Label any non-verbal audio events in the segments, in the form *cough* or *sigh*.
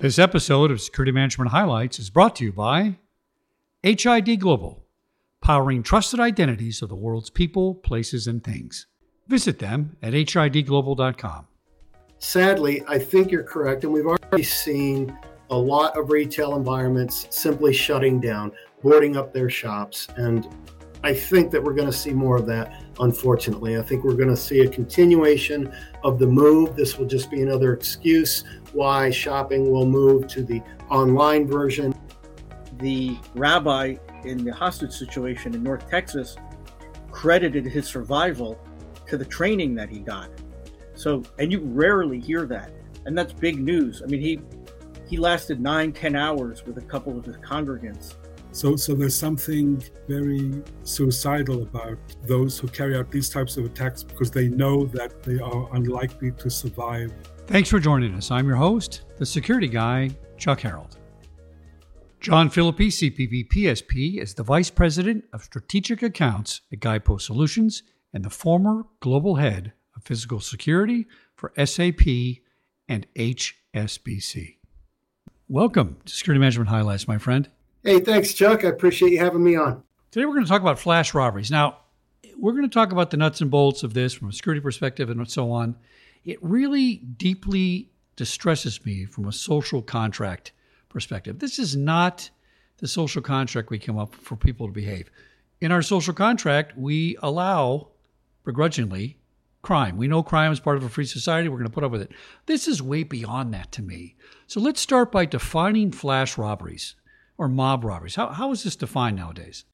This episode of Security Management Highlights is brought to you by HID Global, powering trusted identities of the world's people, places, and things. Visit them at hidglobal.com. Sadly, I think you're correct, and we've already seen a lot of retail environments simply shutting down, boarding up their shops, and I think that we're going to see more of that, unfortunately. I think we're going to see a continuation of the move. This will just be another excuse why shopping will move to the online version. The rabbi in the hostage situation in North Texas credited his survival to the training that he got. So, and you rarely hear that. And that's big news. I mean, he he lasted nine, ten hours with a couple of his congregants so, so there's something very suicidal about those who carry out these types of attacks because they know that they are unlikely to survive. Thanks for joining us. I'm your host, the security guy, Chuck Harold. John Philippi, CPP PSP, is the Vice President of Strategic Accounts at Guidepost Solutions and the former Global Head of Physical Security for SAP and HSBC. Welcome to Security Management Highlights, my friend. Hey, thanks, Chuck. I appreciate you having me on. Today we're going to talk about flash robberies. Now, we're going to talk about the nuts and bolts of this from a security perspective and so on. It really deeply distresses me from a social contract perspective. This is not the social contract we come up for people to behave. In our social contract, we allow begrudgingly crime. We know crime is part of a free society. We're going to put up with it. This is way beyond that to me. So let's start by defining flash robberies or mob robberies? How, how is this defined nowadays?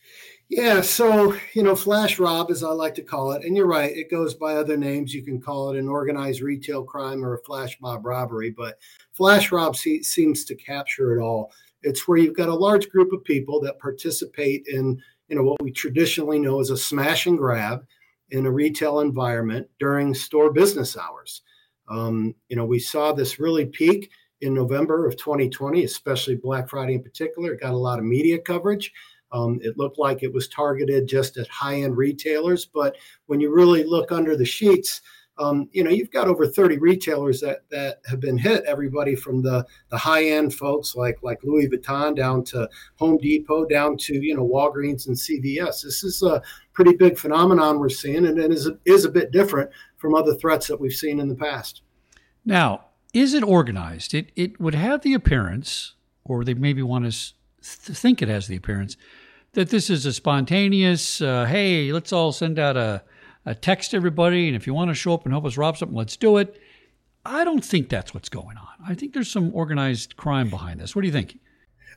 Yeah, so, you know, flash rob, as I like to call it, and you're right, it goes by other names. You can call it an organized retail crime or a flash mob robbery, but flash rob se- seems to capture it all. It's where you've got a large group of people that participate in, you know, what we traditionally know as a smash and grab in a retail environment during store business hours. Um, you know, we saw this really peak in November of 2020, especially Black Friday in particular. It got a lot of media coverage. Um, it looked like it was targeted just at high end retailers, but when you really look under the sheets, um, you know you've got over 30 retailers that that have been hit. Everybody from the the high end folks like like Louis Vuitton down to Home Depot, down to you know Walgreens and CVS. This is a pretty big phenomenon we're seeing, and it is is a bit different from other threats that we've seen in the past. Now, is it organized? It it would have the appearance, or they maybe want us to think it has the appearance that this is a spontaneous. Uh, hey, let's all send out a a text to everybody, and if you want to show up and help us rob something, let's do it. I don't think that's what's going on. I think there's some organized crime behind this. What do you think?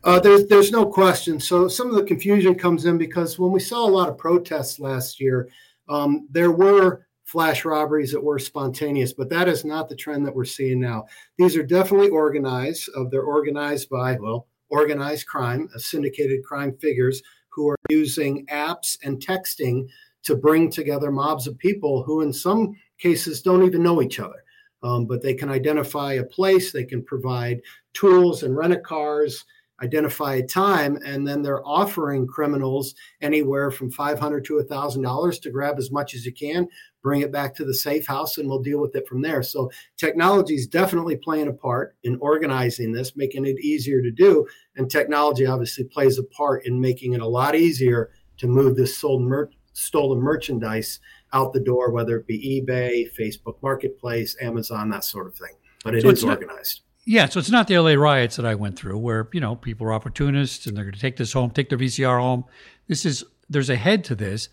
Uh, there's there's no question. So some of the confusion comes in because when we saw a lot of protests last year, um, there were flash robberies that were spontaneous, but that is not the trend that we're seeing now. These are definitely organized. Uh, they're organized by, well, organized crime, uh, syndicated crime figures who are using apps and texting to bring together mobs of people who, in some cases, don't even know each other. Um, but they can identify a place, they can provide tools and rent a cars identify a time, and then they're offering criminals anywhere from five hundred to thousand dollars to grab as much as you can, bring it back to the safe house, and we'll deal with it from there. So technology is definitely playing a part in organizing this, making it easier to do, and technology obviously plays a part in making it a lot easier to move this sold mer- stolen merchandise out the door, whether it be eBay, Facebook Marketplace, Amazon, that sort of thing. But it so is organized. Not- yeah, so it's not the LA riots that I went through where, you know, people are opportunists and they're going to take this home, take their VCR home. This is, there's a head to this.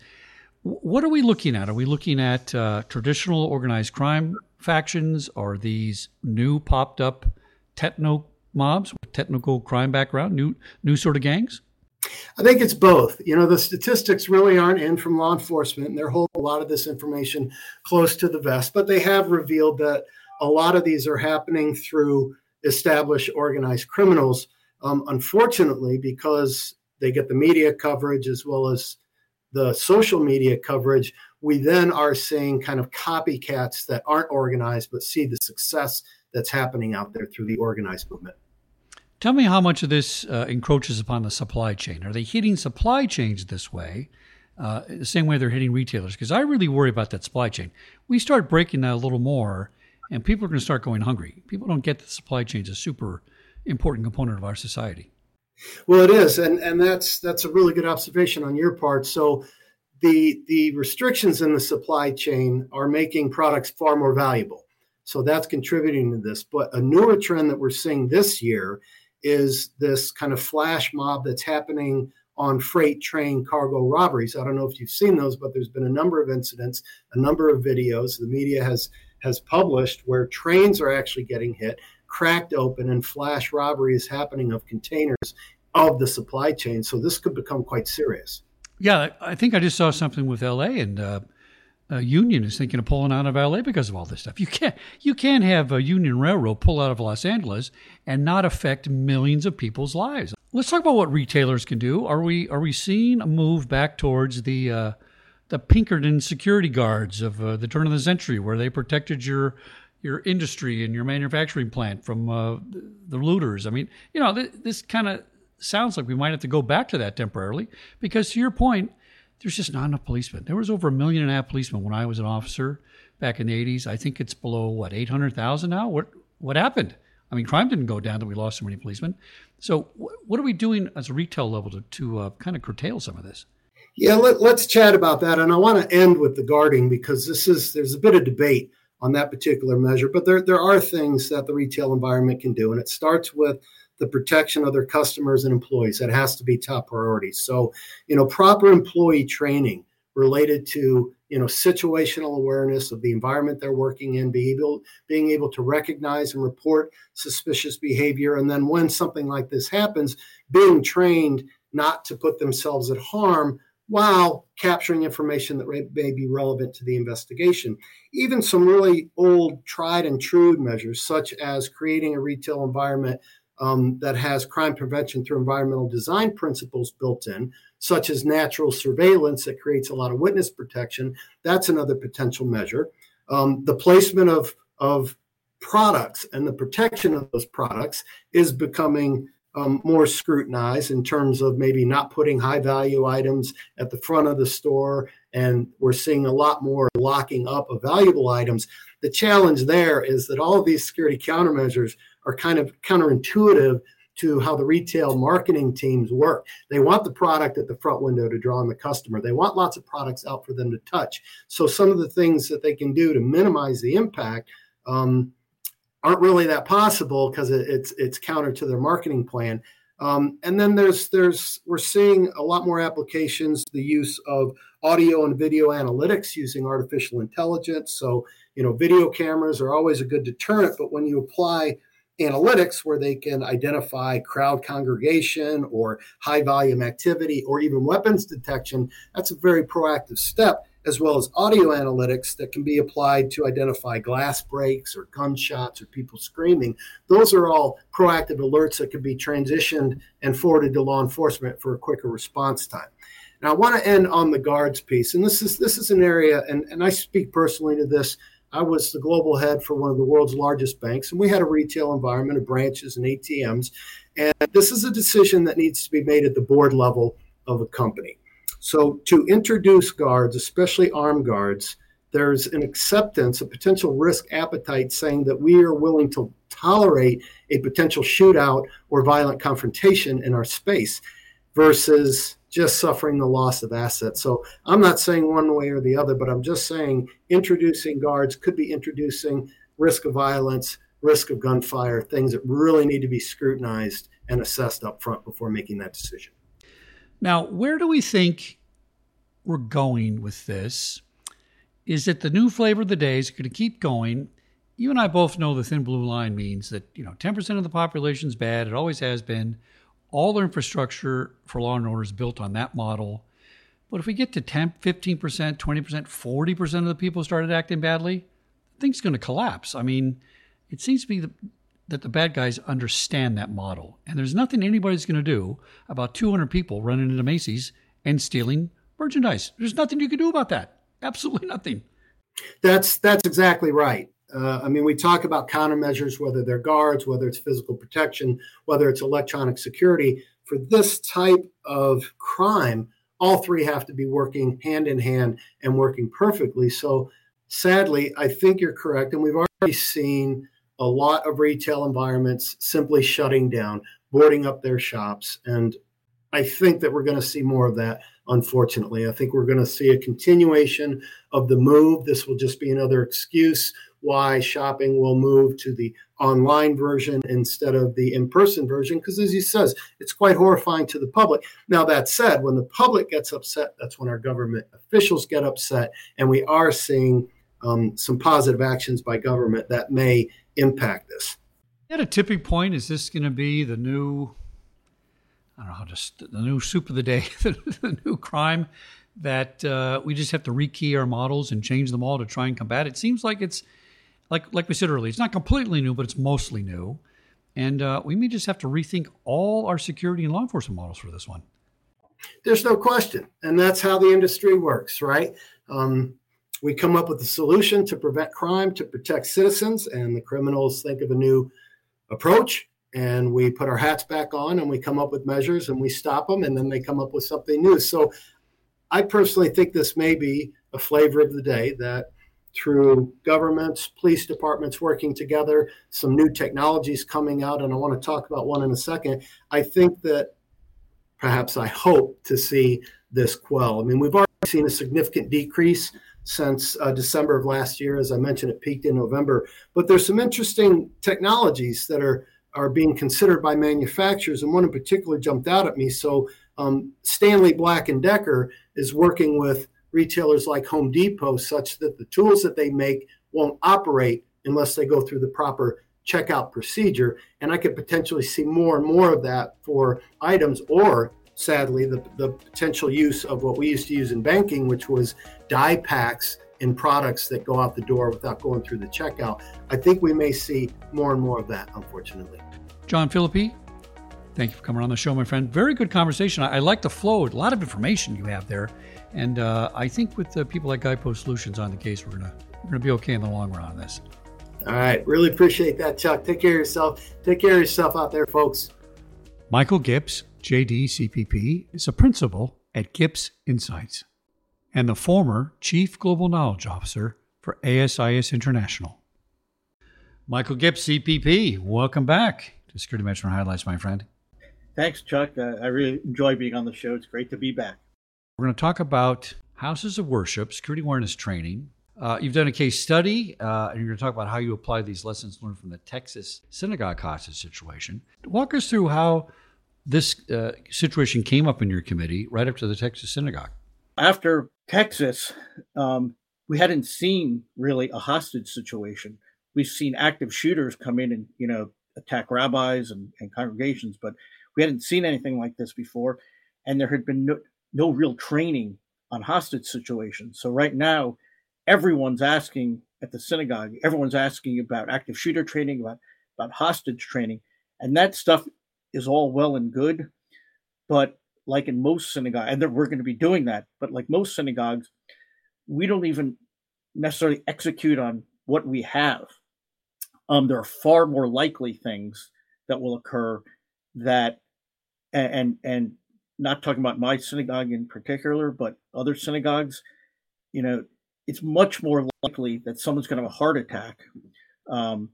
What are we looking at? Are we looking at uh, traditional organized crime factions? Are these new popped up techno mobs with technical crime background, new, new sort of gangs? I think it's both. You know, the statistics really aren't in from law enforcement, and they're holding a lot of this information close to the vest, but they have revealed that a lot of these are happening through established organized criminals. Um, unfortunately, because they get the media coverage as well as the social media coverage, we then are seeing kind of copycats that aren't organized but see the success that's happening out there through the organized movement. Tell me how much of this uh, encroaches upon the supply chain. Are they hitting supply chains this way, uh, the same way they're hitting retailers? Because I really worry about that supply chain. We start breaking that a little more, and people are going to start going hungry. People don't get that supply chain is a super important component of our society. Well, it is, and and that's that's a really good observation on your part. So, the the restrictions in the supply chain are making products far more valuable. So that's contributing to this. But a newer trend that we're seeing this year is this kind of flash mob that's happening on freight train cargo robberies. I don't know if you've seen those, but there's been a number of incidents, a number of videos the media has has published where trains are actually getting hit, cracked open, and flash robbery is happening of containers of the supply chain. So this could become quite serious. Yeah, I think I just saw something with LA and uh, union is thinking of pulling out of LA because of all this stuff. You can't you can't have a Union Railroad pull out of Los Angeles and not affect millions of people's lives. Let's talk about what retailers can do. Are we are we seeing a move back towards the uh, the Pinkerton security guards of uh, the turn of the century, where they protected your your industry and your manufacturing plant from uh, the looters? I mean, you know, th- this kind of sounds like we might have to go back to that temporarily because, to your point, there's just not enough policemen. There was over a million and a half policemen when I was an officer back in the 80s. I think it's below what 800,000 now. What what happened? I mean, crime didn't go down that we lost so many policemen. So, what are we doing as a retail level to, to uh, kind of curtail some of this? Yeah, let, us chat about that. And I want to end with the guarding because this is there's a bit of debate on that particular measure, but there there are things that the retail environment can do, and it starts with the protection of their customers and employees. That has to be top priority. So, you know, proper employee training related to you know situational awareness of the environment they're working in be able being able to recognize and report suspicious behavior and then when something like this happens being trained not to put themselves at harm while capturing information that may be relevant to the investigation even some really old tried and true measures such as creating a retail environment um, that has crime prevention through environmental design principles built in, such as natural surveillance that creates a lot of witness protection. That's another potential measure. Um, the placement of, of products and the protection of those products is becoming um, more scrutinized in terms of maybe not putting high value items at the front of the store. And we're seeing a lot more locking up of valuable items. The challenge there is that all of these security countermeasures are kind of counterintuitive to how the retail marketing teams work. They want the product at the front window to draw in the customer. They want lots of products out for them to touch. So some of the things that they can do to minimize the impact um, aren't really that possible because it, it's it's counter to their marketing plan. Um, and then there's there's we're seeing a lot more applications, the use of audio and video analytics using artificial intelligence. So you know, video cameras are always a good deterrent, but when you apply analytics where they can identify crowd congregation or high volume activity or even weapons detection, that's a very proactive step, as well as audio analytics that can be applied to identify glass breaks or gunshots or people screaming. Those are all proactive alerts that can be transitioned and forwarded to law enforcement for a quicker response time. Now I want to end on the guards piece, and this is this is an area, and, and I speak personally to this I was the global head for one of the world's largest banks, and we had a retail environment of branches and ATMs. And this is a decision that needs to be made at the board level of a company. So, to introduce guards, especially armed guards, there's an acceptance, a potential risk appetite saying that we are willing to tolerate a potential shootout or violent confrontation in our space versus just suffering the loss of assets. So I'm not saying one way or the other, but I'm just saying introducing guards could be introducing risk of violence, risk of gunfire, things that really need to be scrutinized and assessed up front before making that decision. Now, where do we think we're going with this? Is that the new flavor of the day? Is going to keep going? You and I both know the thin blue line means that, you know, 10% of the population is bad. It always has been all their infrastructure for law and order is built on that model. But if we get to 10, 15%, 20%, 40% of the people started acting badly, things going to collapse. I mean, it seems to be the, that the bad guys understand that model. And there's nothing anybody's going to do about 200 people running into Macy's and stealing merchandise. There's nothing you can do about that. Absolutely nothing. That's that's exactly right. Uh, I mean, we talk about countermeasures, whether they're guards, whether it's physical protection, whether it's electronic security. For this type of crime, all three have to be working hand in hand and working perfectly. So, sadly, I think you're correct. And we've already seen a lot of retail environments simply shutting down, boarding up their shops. And I think that we're going to see more of that, unfortunately. I think we're going to see a continuation of the move. This will just be another excuse why shopping will move to the online version instead of the in-person version because as he says it's quite horrifying to the public now that said when the public gets upset that's when our government officials get upset and we are seeing um, some positive actions by government that may impact this at a tipping point is this going to be the new i don't know how just the new soup of the day *laughs* the new crime that uh, we just have to rekey our models and change them all to try and combat it seems like it's like like we said earlier, it's not completely new, but it's mostly new, and uh, we may just have to rethink all our security and law enforcement models for this one. There's no question, and that's how the industry works, right? Um, we come up with a solution to prevent crime, to protect citizens, and the criminals think of a new approach. And we put our hats back on and we come up with measures and we stop them, and then they come up with something new. So I personally think this may be a flavor of the day that through governments, police departments working together, some new technologies coming out, and I want to talk about one in a second. I think that perhaps I hope to see this quell. I mean, we've already seen a significant decrease since uh, December of last year. As I mentioned, it peaked in November. But there's some interesting technologies that are are being considered by manufacturers, and one in particular jumped out at me. So um, Stanley Black and Decker is working with retailers like Home Depot such that the tools that they make won't operate unless they go through the proper checkout procedure. And I could potentially see more and more of that for items or sadly the, the potential use of what we used to use in banking, which was dye packs in products that go out the door without going through the checkout. I think we may see more and more of that, unfortunately. John Philippi, thank you for coming on the show, my friend. Very good conversation. I, I like the flow, a lot of information you have there. And uh, I think with the people like Guidepost Solutions on the case, we're gonna we're gonna be okay in the long run on this. All right, really appreciate that, Chuck. Take care of yourself. Take care of yourself out there, folks. Michael Gips, JD CPP, is a principal at Gibbs Insights and the former Chief Global Knowledge Officer for ASIS International. Michael Gips, CPP, welcome back to Security Management Highlights, my friend. Thanks, Chuck. Uh, I really enjoy being on the show. It's great to be back. We're going to talk about houses of worship, security awareness training. Uh, you've done a case study, uh, and you're going to talk about how you apply these lessons learned from the Texas synagogue hostage situation. Walk us through how this uh, situation came up in your committee right after the Texas synagogue. After Texas, um, we hadn't seen really a hostage situation. We've seen active shooters come in and you know attack rabbis and, and congregations, but we hadn't seen anything like this before, and there had been no, no real training on hostage situations. So right now, everyone's asking at the synagogue, everyone's asking about active shooter training, about, about hostage training. And that stuff is all well and good. But like in most synagogues, and we're going to be doing that, but like most synagogues, we don't even necessarily execute on what we have. Um, there are far more likely things that will occur that and and not talking about my synagogue in particular, but other synagogues, you know, it's much more likely that someone's going to have a heart attack um,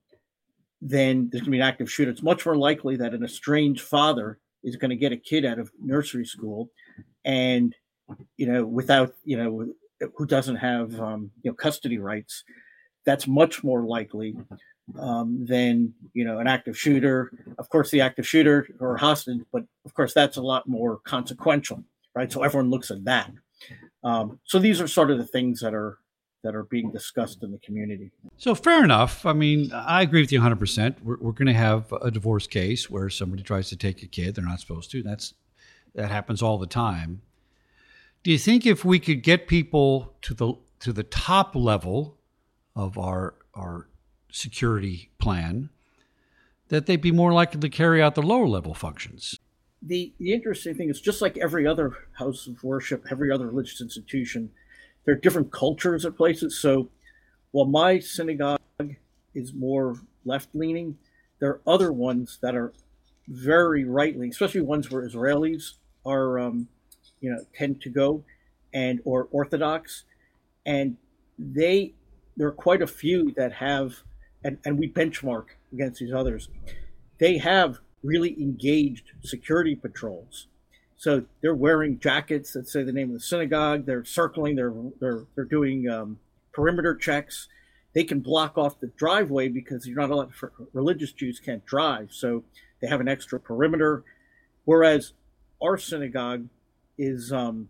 than there's going to be an active shooter. It's much more likely that an estranged father is going to get a kid out of nursery school and, you know, without, you know, who doesn't have, um, you know, custody rights. That's much more likely um, than you know an active shooter. Of course, the active shooter or hostage, but of course that's a lot more consequential, right? So everyone looks at that. Um, so these are sort of the things that are that are being discussed in the community. So fair enough. I mean, I agree with you 100%. We're, we're going to have a divorce case where somebody tries to take a kid they're not supposed to. That's that happens all the time. Do you think if we could get people to the to the top level of our our security plan, that they'd be more likely to carry out the lower level functions. The, the interesting thing is just like every other house of worship, every other religious institution, there are different cultures at places. So while my synagogue is more left leaning, there are other ones that are very right leaning, especially ones where Israelis are, um, you know, tend to go, and or Orthodox, and they there are quite a few that have and, and we benchmark against these others, they have really engaged security patrols. So they're wearing jackets that say the name of the synagogue. They're circling. They're they're they're doing um, perimeter checks. They can block off the driveway because you're not allowed. Religious Jews can't drive, so they have an extra perimeter. Whereas our synagogue is um,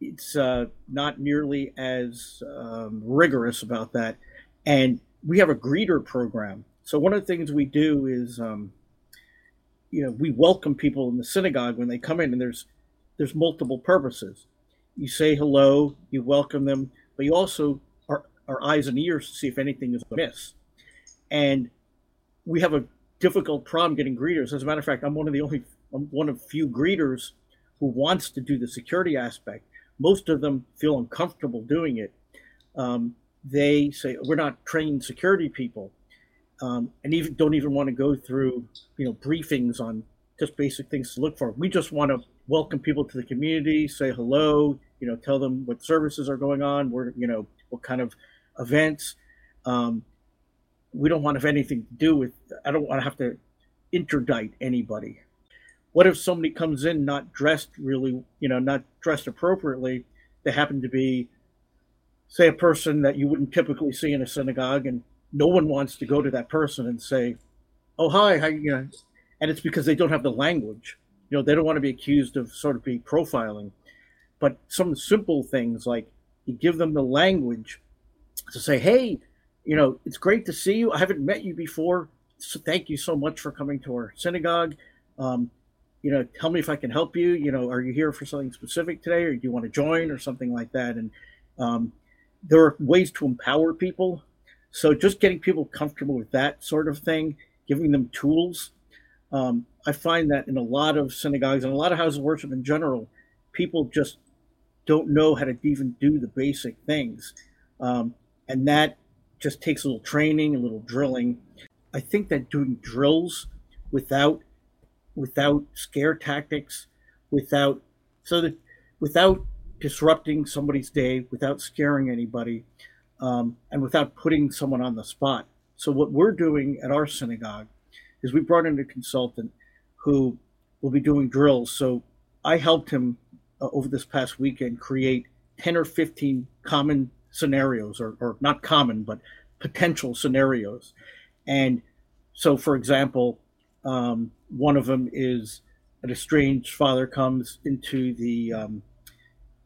it's uh, not nearly as um, rigorous about that, and we have a greeter program. So one of the things we do is um, you know we welcome people in the synagogue when they come in and there's there's multiple purposes. You say hello you welcome them but you also are, are eyes and ears to see if anything is amiss. And we have a difficult problem getting greeters. As a matter of fact i'm one of the only I'm one of few greeters who wants to do the security aspect. Most of them feel uncomfortable doing it. Um, they say we're not trained security people um, and even don't even want to go through you know briefings on just basic things to look for. We just want to welcome people to the community, say hello, you know, tell them what services are going on, where you know what kind of events. Um, we don't want to have anything to do with. I don't want to have to interdict anybody. What if somebody comes in not dressed really, you know, not dressed appropriately? They happen to be, say, a person that you wouldn't typically see in a synagogue, and no one wants to go to that person and say, "Oh, hi, you know?" And it's because they don't have the language. You know, they don't want to be accused of sort of being profiling. But some simple things like you give them the language to say, "Hey, you know, it's great to see you. I haven't met you before. So thank you so much for coming to our synagogue. Um, you know, tell me if I can help you. You know, are you here for something specific today, or do you want to join, or something like that?" And um, there are ways to empower people so just getting people comfortable with that sort of thing, giving them tools. Um, I find that in a lot of synagogues and a lot of houses of worship in general, people just don't know how to even do the basic things. Um, and that just takes a little training, a little drilling. I think that doing drills without without scare tactics, without so that without disrupting somebody's day, without scaring anybody, um, and without putting someone on the spot. So, what we're doing at our synagogue is we brought in a consultant who will be doing drills. So, I helped him uh, over this past weekend create 10 or 15 common scenarios, or, or not common, but potential scenarios. And so, for example, um, one of them is an estranged father comes into the um,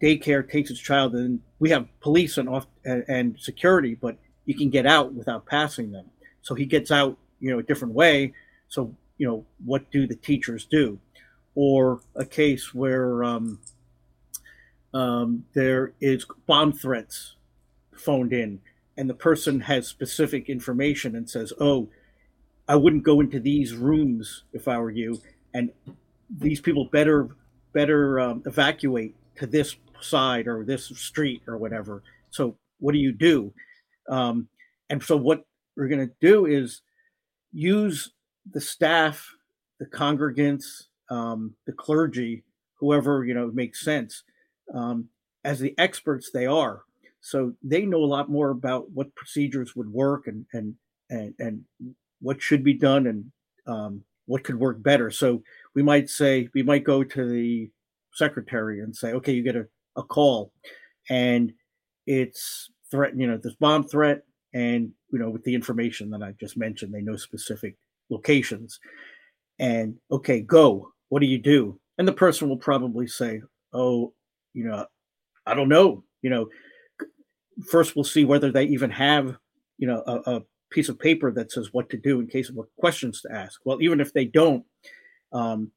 daycare takes its child, and we have police and off and, and security, but you can get out without passing them. So he gets out, you know, a different way. So you know, what do the teachers do? Or a case where um, um, there is bomb threats phoned in, and the person has specific information and says, "Oh, I wouldn't go into these rooms if I were you," and these people better better um, evacuate to this side or this street or whatever. So what do you do? Um, and so what we're going to do is use the staff, the congregants, um, the clergy, whoever you know makes sense, um, as the experts they are. So they know a lot more about what procedures would work and and and, and what should be done and um, what could work better. So we might say we might go to the secretary and say, okay, you get a a call and it's threat, you know, this bomb threat. And, you know, with the information that I just mentioned, they know specific locations. And okay, go. What do you do? And the person will probably say, oh, you know, I don't know. You know, first we'll see whether they even have, you know, a, a piece of paper that says what to do in case of what questions to ask. Well, even if they don't, um,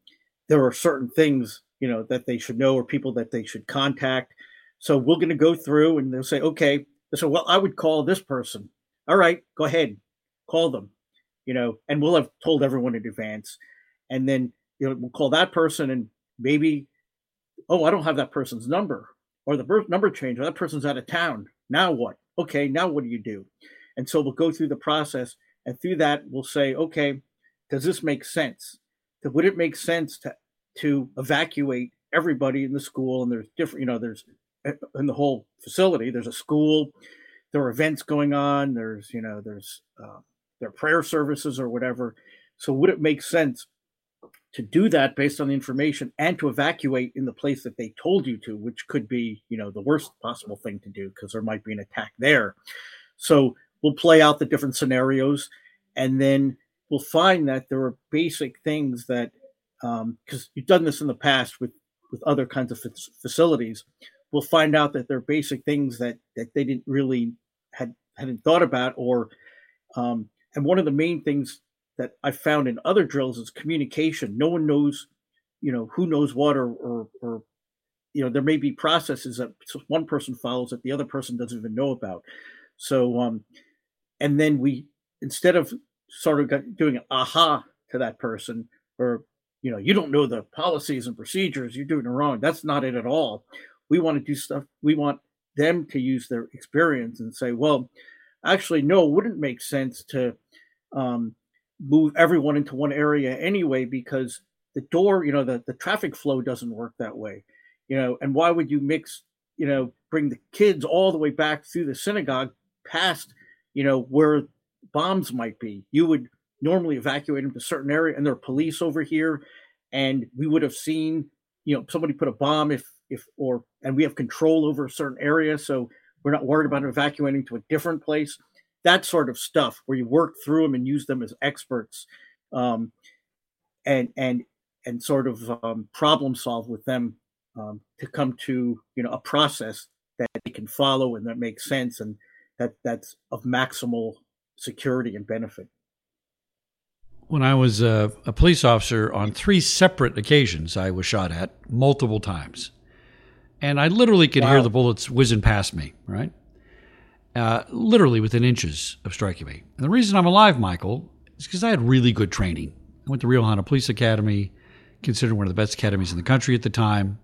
there are certain things you know that they should know or people that they should contact. So we're going to go through and they'll say okay. So well i would call this person. All right go ahead call them you know and we'll have told everyone in advance. And then you know we'll call that person and maybe oh i don't have that person's number or the birth number change or that person's out of town. Now what? Okay now what do you do? And so we'll go through the process and through that we'll say okay does this make sense? Would it make sense to to evacuate everybody in the school and there's different you know there's in the whole facility there's a school there are events going on. There's you know there's uh, their prayer services or whatever. So would it make sense to do that based on the information and to evacuate in the place that they told you to, which could be you know the worst possible thing to do because there might be an attack there. So we'll play out the different scenarios, and then we'll find that there are basic things that because um, you've done this in the past with with other kinds of facilities, we'll find out that there are basic things that that they didn't really had hadn't thought about or um, and one of the main things that I found in other drills is communication. No one knows, you know, who knows what or or, or you know there may be processes that one person follows that the other person doesn't even know about. So um, and then we instead of sort of doing aha to that person or you know you don't know the policies and procedures you're doing it wrong that's not it at all. We want to do stuff we want them to use their experience and say well actually no it wouldn't make sense to um, move everyone into one area anyway because the door you know the, the traffic flow doesn't work that way. You know and why would you mix you know bring the kids all the way back through the synagogue past you know where bombs might be? You would normally evacuate them to a certain area and there are police over here and we would have seen you know somebody put a bomb if if or and we have control over a certain area so we're not worried about evacuating to a different place. That sort of stuff where you work through them and use them as experts um, and and and sort of um, problem solve with them um, to come to you know a process that they can follow and that makes sense and that that's of maximal security and benefit when I was a, a, police officer on three separate occasions, I was shot at multiple times. And I literally could wow. hear the bullets whizzing past me, right? Uh, literally within inches of striking me. And the reason I'm alive, Michael, is because I had really good training. I went to Rio Hondo Police Academy, considered one of the best academies in the country at the time.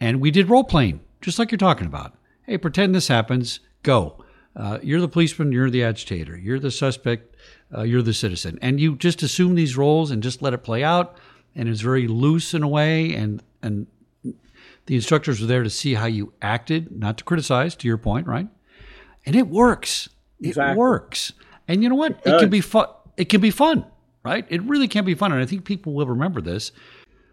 And we did role playing, just like you're talking about. Hey, pretend this happens, go. Uh, you're the policeman, you're the agitator, you're the suspect, uh, you're the citizen. And you just assume these roles and just let it play out. And it's very loose in a way. And, and the instructors were there to see how you acted, not to criticize, to your point, right? And it works. Exactly. It works. And you know what? It, it can be fun. It can be fun, right? It really can be fun. And I think people will remember this.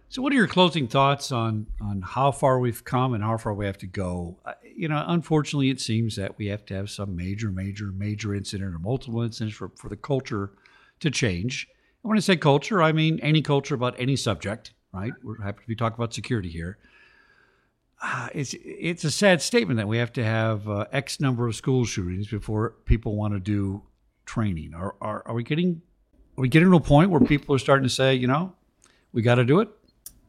So, what are your closing thoughts on on how far we've come and how far we have to go? You know, unfortunately, it seems that we have to have some major, major, major incident or multiple incidents for, for the culture to change. And when I say culture, I mean any culture about any subject, right? We're happy to be talking about security here. Uh, it's it's a sad statement that we have to have uh, X number of school shootings before people want to do training. Are, are are we getting are we getting to a point where people are starting to say, you know, we got to do it?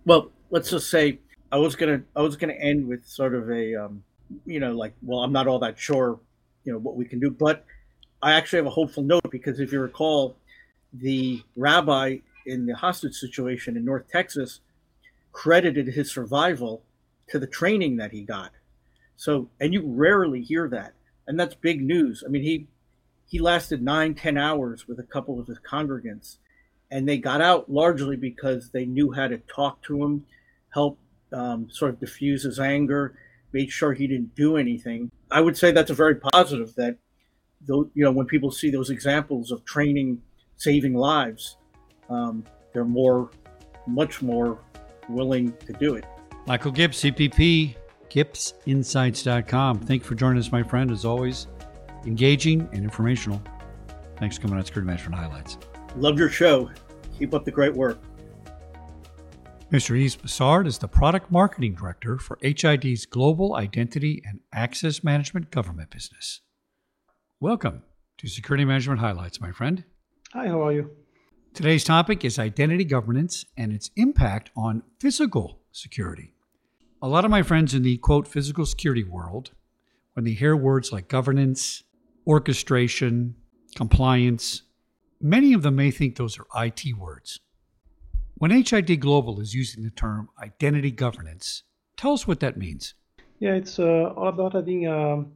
Well, let's just say I was gonna I was gonna end with sort of a um, you know like well I'm not all that sure you know what we can do, but I actually have a hopeful note because if you recall, the rabbi in the hostage situation in North Texas credited his survival to the training that he got. So, and you rarely hear that, and that's big news. I mean, he he lasted nine, ten hours with a couple of his congregants, and they got out largely because they knew how to talk to him, help um, sort of diffuse his anger, made sure he didn't do anything. I would say that's a very positive. That though you know when people see those examples of training saving lives, um, they're more, much more willing to do it. Michael Gips, CPP, GibbsInsights.com. Thank you for joining us, my friend. As always, engaging and informational. Thanks for coming on Security Management Highlights. Love your show. Keep up the great work. Mr. Yves Bassard is the Product Marketing Director for HID's Global Identity and Access Management Government Business. Welcome to Security Management Highlights, my friend. Hi, how are you? Today's topic is identity governance and its impact on physical security. A lot of my friends in the quote physical security world, when they hear words like governance, orchestration, compliance, Many of them may think those are IT words. When HID Global is using the term identity governance, tell us what that means. Yeah, it's uh, all about having a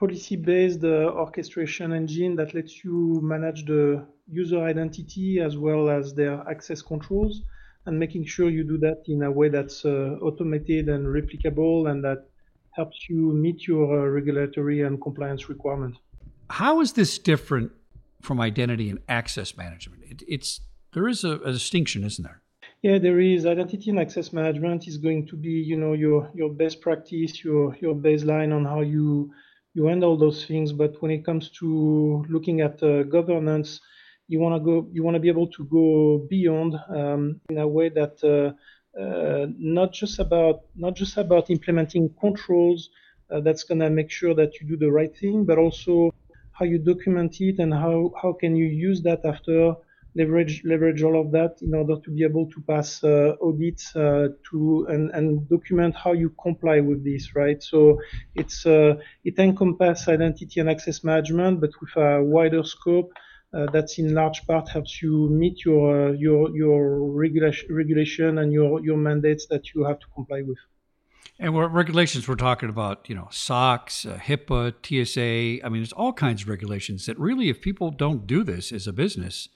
policy based uh, orchestration engine that lets you manage the user identity as well as their access controls and making sure you do that in a way that's uh, automated and replicable and that helps you meet your uh, regulatory and compliance requirements. How is this different from identity and access management? It, it's there is a, a distinction, isn't there? Yeah, there is. Identity and access management is going to be, you know, your your best practice, your your baseline on how you you handle those things. But when it comes to looking at uh, governance, you want to go, you want to be able to go beyond um, in a way that uh, uh, not just about not just about implementing controls uh, that's going to make sure that you do the right thing, but also how you document it and how how can you use that after leverage leverage all of that in order to be able to pass uh, audits uh, to and, and document how you comply with this right so it's uh, it encompasses identity and access management but with a wider scope uh, that's in large part helps you meet your uh, your your regulation regulation and your your mandates that you have to comply with and what regulations we're talking about, you know, SOX, uh, HIPAA, TSA. I mean, there's all kinds of regulations that really, if people don't do this as a business,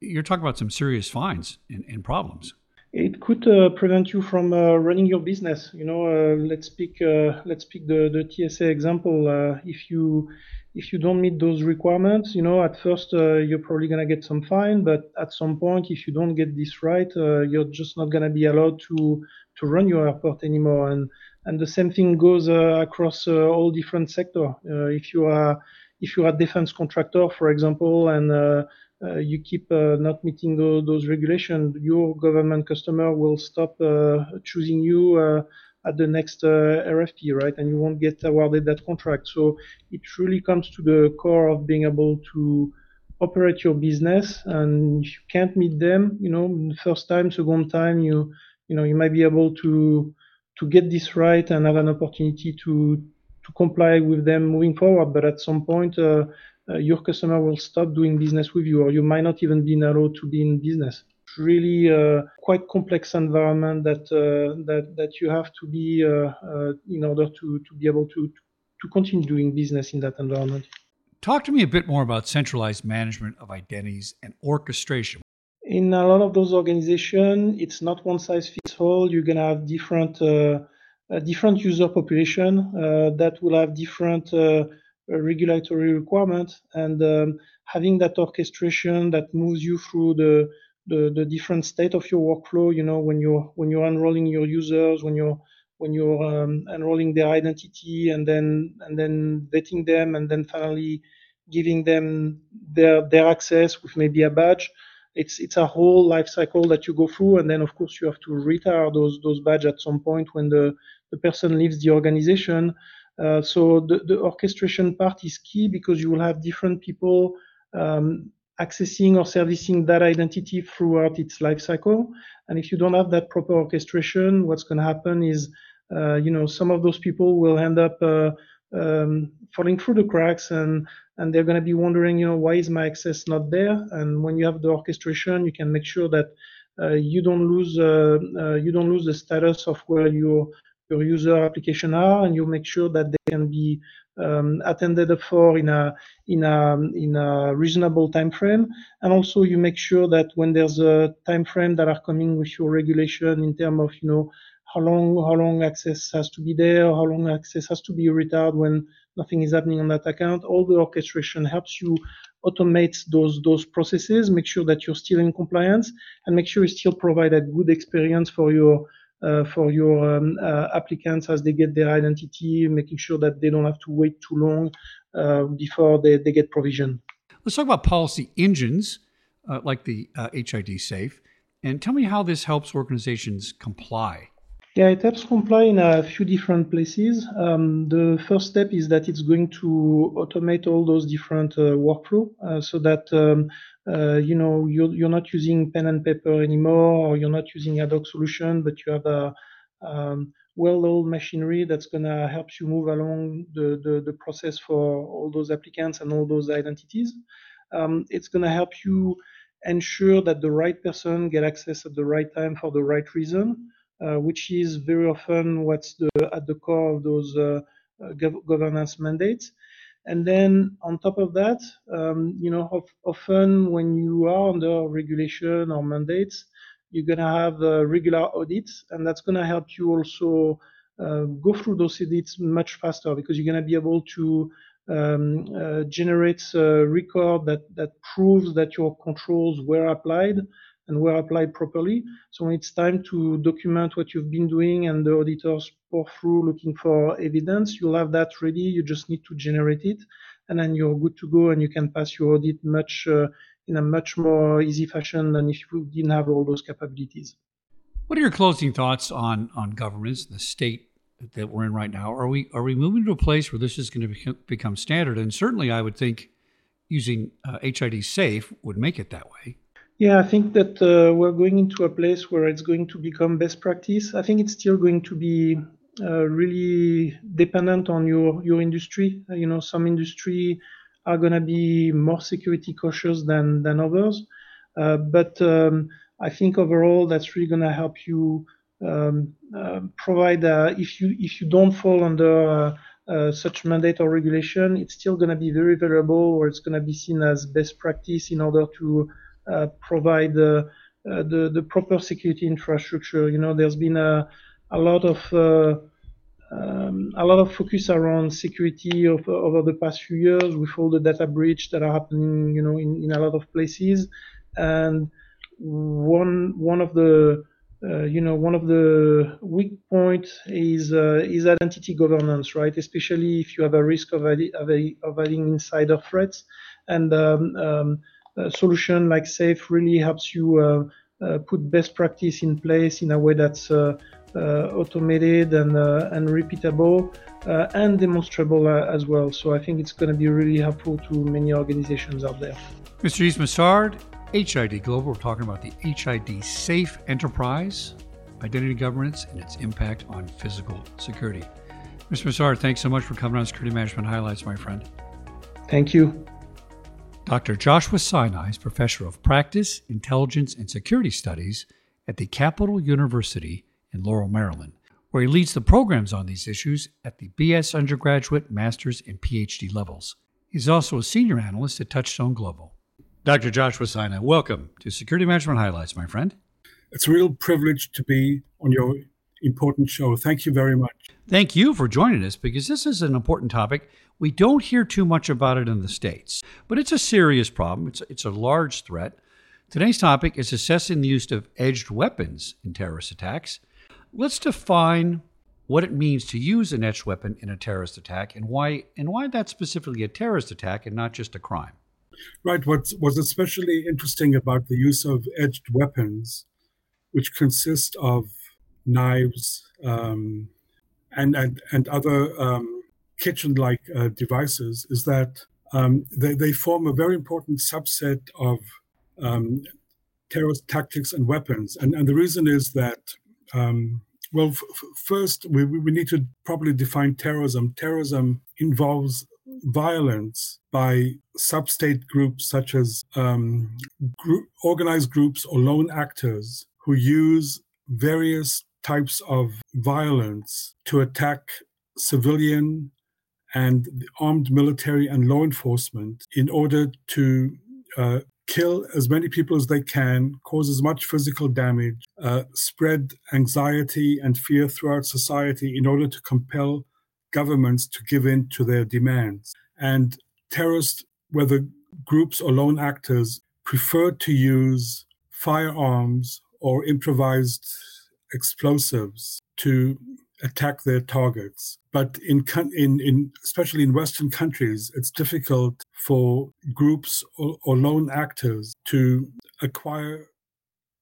you're talking about some serious fines and, and problems. It could uh, prevent you from uh, running your business. You know, uh, let's pick uh, let's pick the, the TSA example. Uh, if you if you don't meet those requirements, you know, at first you're probably gonna get some fine, but at some point, if you don't get this right, you're just not gonna be allowed to to run your airport anymore. And and the same thing goes across all different sector. if you are if you're a defense contractor, for example, and you keep uh, not meeting those regulations, your government customer will stop uh, choosing you at the next RFP, right? And you won't get awarded that contract. So it really comes to the core of being able to operate your business and if you can't meet them you know first time second time you you know you might be able to to get this right and have an opportunity to to comply with them moving forward but at some point uh, uh, your customer will stop doing business with you, or you might not even be allowed to be in business. It's really uh, quite complex environment that uh, that that you have to be uh, uh, in order to to be able to to continue doing business in that environment. Talk to me a bit more about centralized management of identities and orchestration. In a lot of those organizations, it's not one size fits all. You're gonna have different uh, different user population that will have different regulatory requirement. And um, having that orchestration that moves you through the, the, the different state of your workflow you know when you're when you're enrolling your users when you're when you're um, enrolling their identity and then and then vetting them and then finally giving them their their access with maybe a badge it's it's a whole life cycle that you go through. And then of course you have to retire those those badges at some point when the the person leaves the organization uh, so the, the, orchestration part is key because you will have different people um, accessing or servicing that identity throughout its life cycle. And if you don't have that proper orchestration, what's going to happen is, uh, you know, some of those people will end up uh, um, falling through the cracks and and they're going to be wondering, you know, why is my access not there? And when you have the orchestration, you can make sure that uh, you don't lose uh, you don't lose the status of where your your user application are, and you make sure that they can be um, attended for in a in a in a reasonable time frame, and also you make sure that when there's a time frame that are coming with your regulation in terms of you know how long how long access has to be there, how long access has to be retired when nothing is happening on that account. All the orchestration helps you automate those those processes, make sure that you're still in compliance, and make sure you still provide a good experience for your for your um, uh, applicants as they get their identity, making sure that they don't have to wait too long uh, before they, they get provision. Let's talk about policy engines like the HID Safe, and tell me how this helps organizations comply. Yeah, it helps comply in a few different places. Um, the first step is that it's going to automate all those different uh, workflow uh, so that um, uh, you know you're, you're not using pen and paper anymore or you're not using ad hoc solution but you have a um, well-oiled machinery that's going to help you move along the, the, the, process for all those applicants and all those identities um, it's going to help you ensure that the right person get access at the right time for the right reason which is very often what's the, at the core of those uh, uh, gov- governance mandates. And then on top of that, um, you know, of, often when you are under regulation or mandates, you're going to have uh, regular audits, and that's going to help you also uh, go through those audits much faster because you're going to be able to um, uh, generates a record that, that proves that your controls were applied and were applied properly. So when it's time to document what you've been doing and the auditors pore through looking for evidence, you'll have that ready. You just need to generate it, and then you're good to go, and you can pass your audit much uh, in a much more easy fashion than if you didn't have all those capabilities. What are your closing thoughts on on governments, the state that we're in right now? Are we are we moving to a place where this is going to become standard? And certainly, I would think using uh, HID safe would make it that way. Yeah, I think that uh, we're going into a place where it's going to become best practice. I think it's still going to be uh, really dependent on your your industry. Uh, you know, some industry are going to be more security cautious than than others, uh, but um, I think overall that's really going to help you um, uh, provide. Uh, if you if you don't fall under such mandate or regulation, it's still going to be very valuable, or it's going to be seen as best practice in order to uh, provide the, uh, the, the proper security infrastructure. You know, there's been a a lot of uh, um, a lot of focus around security of, over the past few years with all the data breach that are happening, you know, in, in a lot of places. And one one of the uh, you know one of the weak points is uh, is identity governance, right? Especially if you have a risk of, of, of having insider threats. And um, um, a solution like Safe really helps you uh, uh, put best practice in place in a way that's uh, automated and and repeatable and demonstrable as well. So I think it's going to be really helpful to many organizations out there. Mr. Yves Massard, HID Global, we're talking about the HID Safe Enterprise, identity governance, and its impact on physical security. Mr. Massard, thanks so much for coming on Security Management Highlights, my friend. Thank you. Dr. Joshua Sinai is professor of practice, intelligence, and security studies at the Capitol University in Laurel, Maryland, where he leads the programs on these issues at the BS undergraduate, master's, and PhD levels. He's also a senior analyst at Touchstone Global. Dr. Joshua Sinai, welcome to Security Management Highlights, my friend. It's a real privilege to be on your important show. Thank you very much. Thank you for joining us because this is an important topic we don't hear too much about it in the States, but it's a serious problem. It's, it's a large threat. Today's topic is assessing the use of edged weapons in terrorist attacks. Let's define what it means to use an edged weapon in a terrorist attack and why and why that's specifically a terrorist attack and not just a crime. Right. What's was especially interesting about the use of edged weapons, which consist of knives um, and, and and other um, kitchen-like uh, devices is that um, they, they form a very important subset of um, terrorist tactics and weapons. And, and the reason is that, um, well, f- first, we, we need to properly define terrorism. Terrorism involves violence by sub-state groups such as um, group, organized groups or lone actors who use various types of violence to attack civilian and armed military and law enforcement in order to uh, kill as many people as they can, cause as much physical damage, uh, spread anxiety and fear throughout society in order to compel governments to give in to their demands. And terrorists, whether groups or lone actors, prefer to use firearms or improvised explosives to attack their targets. But in, in, in especially in Western countries, it's difficult for groups or, or lone actors to acquire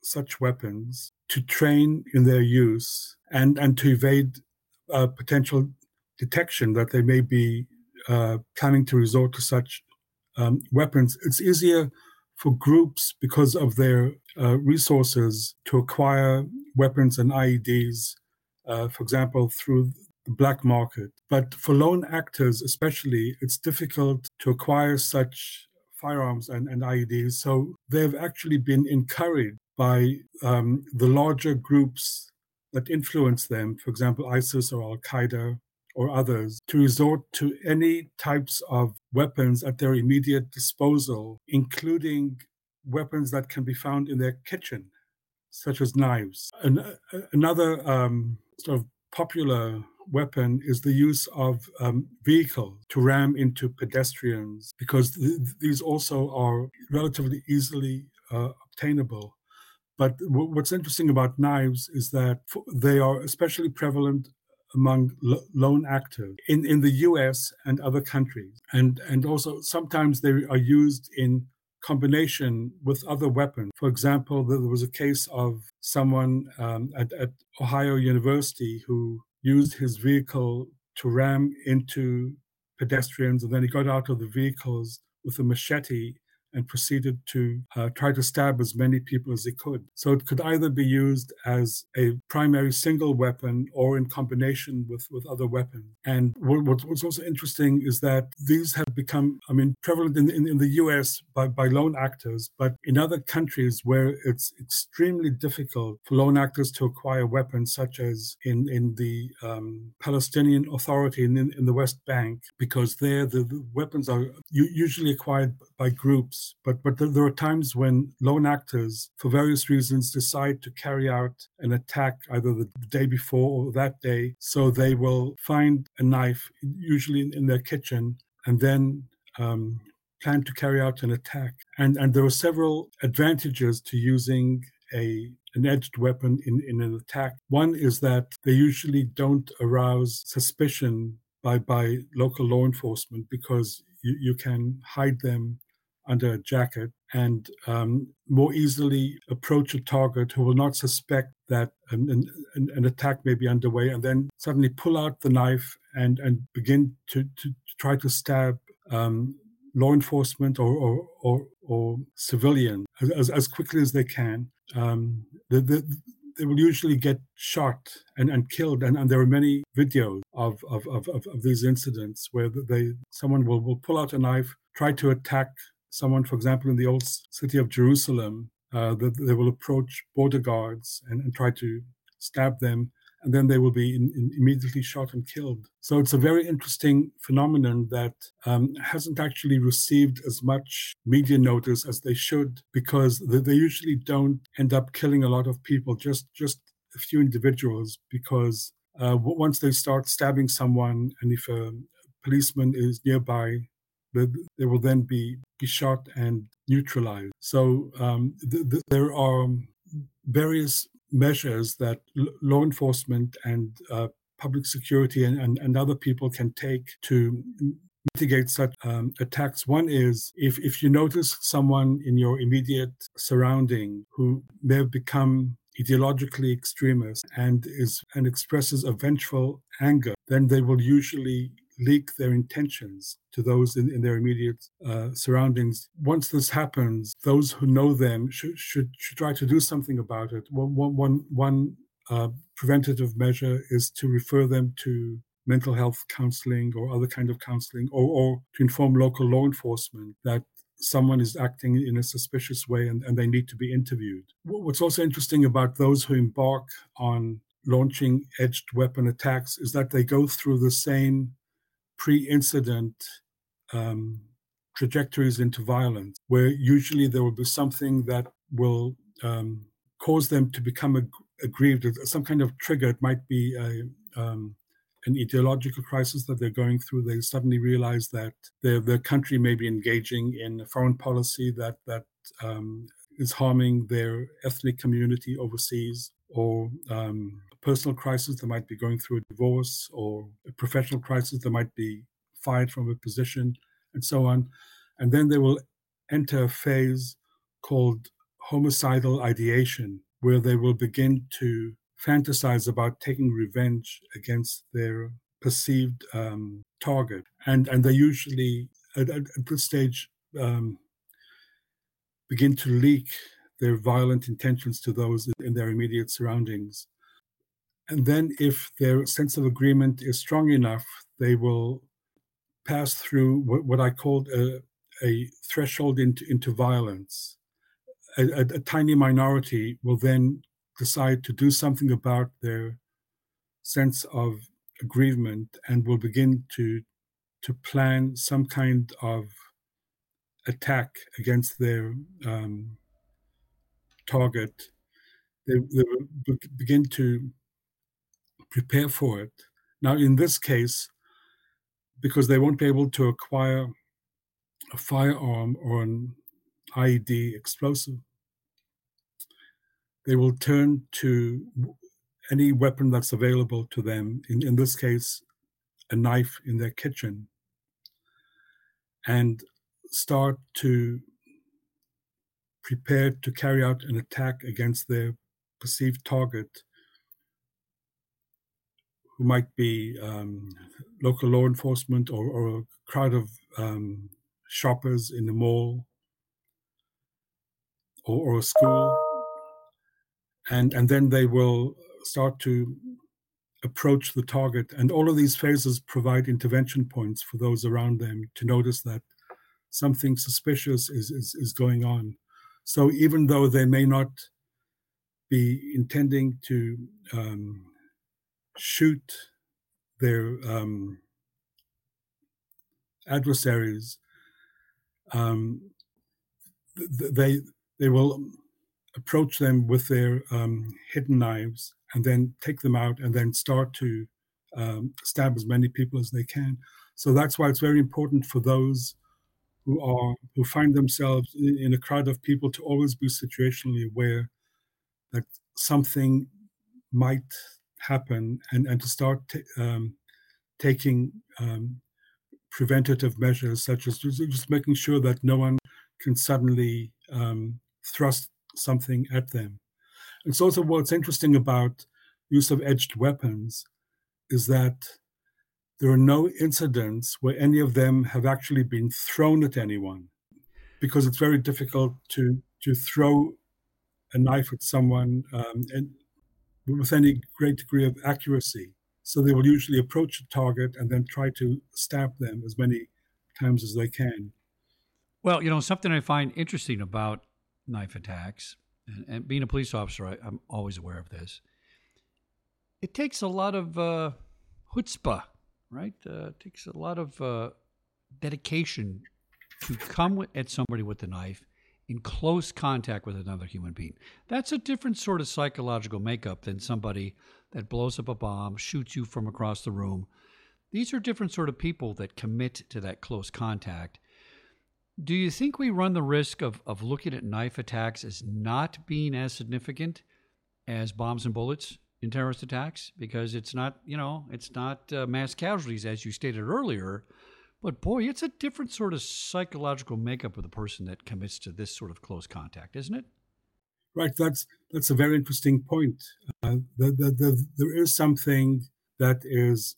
such weapons, to train in their use, and, and to evade uh, potential detection that they may be uh, planning to resort to such um, weapons. It's easier for groups because of their uh, resources to acquire weapons and IEDs uh, for example, through the black market. But for lone actors, especially, it's difficult to acquire such firearms and, and IEDs. So they've actually been encouraged by um, the larger groups that influence them, for example, ISIS or Al Qaeda or others, to resort to any types of weapons at their immediate disposal, including weapons that can be found in their kitchen, such as knives. An, another um, sort of popular weapon is the use of um, vehicles to ram into pedestrians because th- these also are relatively easily uh, obtainable. But w- what's interesting about knives is that f- they are especially prevalent among lo- lone actors in, in the US and other countries. And, and also sometimes they are used in combination with other weapons. For example, there was a case of someone um, at, at Ohio University who used his vehicle to ram into pedestrians, and then he got out of the vehicles with a machete and proceeded to uh, try to stab as many people as he could. So it could either be used as a primary single weapon or in combination with, with other weapons. And what, what's also interesting is that these have become, I mean, prevalent in, in, in the US by, by lone actors, but in other countries where it's extremely difficult for lone actors to acquire weapons, such as in, in the um, Palestinian Authority in, in the West Bank, because there the, the weapons are usually acquired by groups but but there are times when lone actors, for various reasons, decide to carry out an attack either the day before or that day. So they will find a knife, usually in, their kitchen, and then um, plan to carry out an attack. And and there are several advantages to using a an edged weapon in, in an attack. One is that they usually don't arouse suspicion by by local law enforcement because you, you can hide them under a jacket and um, more easily approach a target who will not suspect that an, an, an, attack may be underway and then suddenly pull out the knife and, and begin to, to, to try to stab um, law enforcement or, or, or, or civilians as, as quickly as they can. Um, the, the, they will usually get shot and, and killed. And, and there are many videos of, of, of, of, these incidents where they someone will, will pull out a knife, try to attack someone, for example, in the old city of Jerusalem, uh, that they will approach border guards and, and, try to stab them, and then they will be in, in immediately shot and killed. So it's a very interesting phenomenon that um, hasn't actually received as much media notice as they should, because they, usually don't end up killing a lot of people, just just a few individuals, because uh, once they start stabbing someone, and if a policeman is nearby, they will then be, shot and neutralized. So um, th- th- there are various measures that l- law enforcement and uh, public security and, and, and, other people can take to mitigate such um, attacks. One is if, if you notice someone in your immediate surrounding who may have become ideologically extremist and is and expresses a vengeful anger, then they will usually leak their intentions to those in, in their immediate uh, surroundings. Once this happens, those who know them should, should, should try to do something about it. One, one, one uh, preventative measure is to refer them to mental health counseling or other kind of counseling or, or to inform local law enforcement that someone is acting in a suspicious way and, and they need to be interviewed. What's also interesting about those who embark on launching edged weapon attacks is that they go through the same pre-incident um, trajectories into violence, where usually there will be something that will um, cause them to become ag- aggrieved, some kind of trigger. It might be a, um, an ideological crisis that they're going through. They suddenly realize that their their country may be engaging in a foreign policy that that um, is harming their ethnic community overseas, or um, personal crisis, they might be going through a divorce, or a professional crisis, they might be fired from a position, and so on. And then they will enter a phase called homicidal ideation, where they will begin to fantasize about taking revenge against their perceived um, target. And, and they usually, at, at this stage, um, begin to leak their violent intentions to those in their immediate surroundings. And then, if their sense of agreement is strong enough, they will pass through what, what I called a, a threshold into, into violence. A, a, a, tiny minority will then decide to do something about their sense of aggrievement and will begin to to plan some kind of attack against their um, target. They, they will begin to prepare for it. Now, in this case, because they won't be able to acquire a firearm or an IED explosive, they will turn to any weapon that's available to them, in, in this case, a knife in their kitchen, and start to prepare to carry out an attack against their perceived target, who might be um, local law enforcement or, or a crowd of um, shoppers in the mall or, or a school. And and then they will start to approach the target. And all of these phases provide intervention points for those around them to notice that something suspicious is, is, is going on. So even though they may not be intending to um, shoot their um, adversaries um, they they will approach them with their um, hidden knives and then take them out and then start to um, stab as many people as they can. So that's why it's very important for those who are who find themselves in, in a crowd of people to always be situationally aware that something might happen and, and to start t- um, taking um, preventative measures such as just, making sure that no one can suddenly um, thrust something at them. It's also what's interesting about use of edged weapons is that there are no incidents where any of them have actually been thrown at anyone because it's very difficult to to throw a knife at someone um, and with any great degree of accuracy. So they will usually approach a target and then try to stab them as many times as they can. Well, you know, something I find interesting about knife attacks, and, and being a police officer, I, am always aware of this. It takes a lot of uh, chutzpah, right? Uh, it takes a lot of uh, dedication to come at somebody with a knife in close contact with another human being. That's a different sort of psychological makeup than somebody that blows up a bomb, shoots you from across the room. These are different sort of people that commit to that close contact do you think we run the risk of, of looking at knife attacks as not being as significant as bombs and bullets in terrorist attacks? Because it's not, you know, it's not uh, mass casualties as you stated earlier, but boy, it's a different sort of psychological makeup of the person that commits to this sort of close contact, isn't it? Right. That's that's a very interesting point. Uh, the, the, the, there is something that is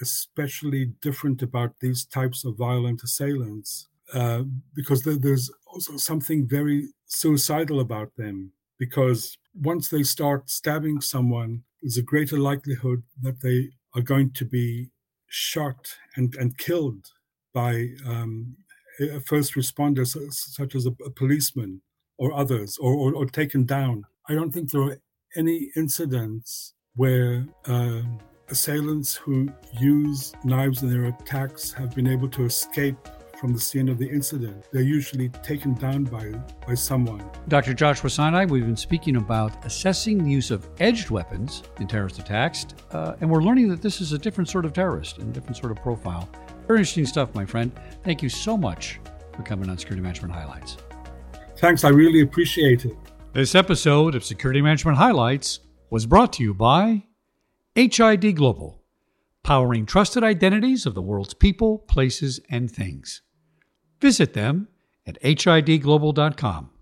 especially different about these types of violent assailants uh, because there's also something very suicidal about them. Because once they start stabbing someone, there's a greater likelihood that they are going to be shot and, and killed by um, first responder, such as a, a policeman or others, or, or, or, taken down. I don't think there are any incidents where uh, assailants who use knives in their attacks have been able to escape from the scene of the incident. They're usually taken down by, by someone. Dr. Joshua Sinai, we've been speaking about assessing the use of edged weapons in terrorist attacks, uh, and we're learning that this is a different sort of terrorist and a different sort of profile. Very interesting stuff, my friend. Thank you so much for coming on Security Management Highlights. Thanks, I really appreciate it. This episode of Security Management Highlights was brought to you by HID Global, powering trusted identities of the world's people, places, and things. Visit them at hidglobal.com.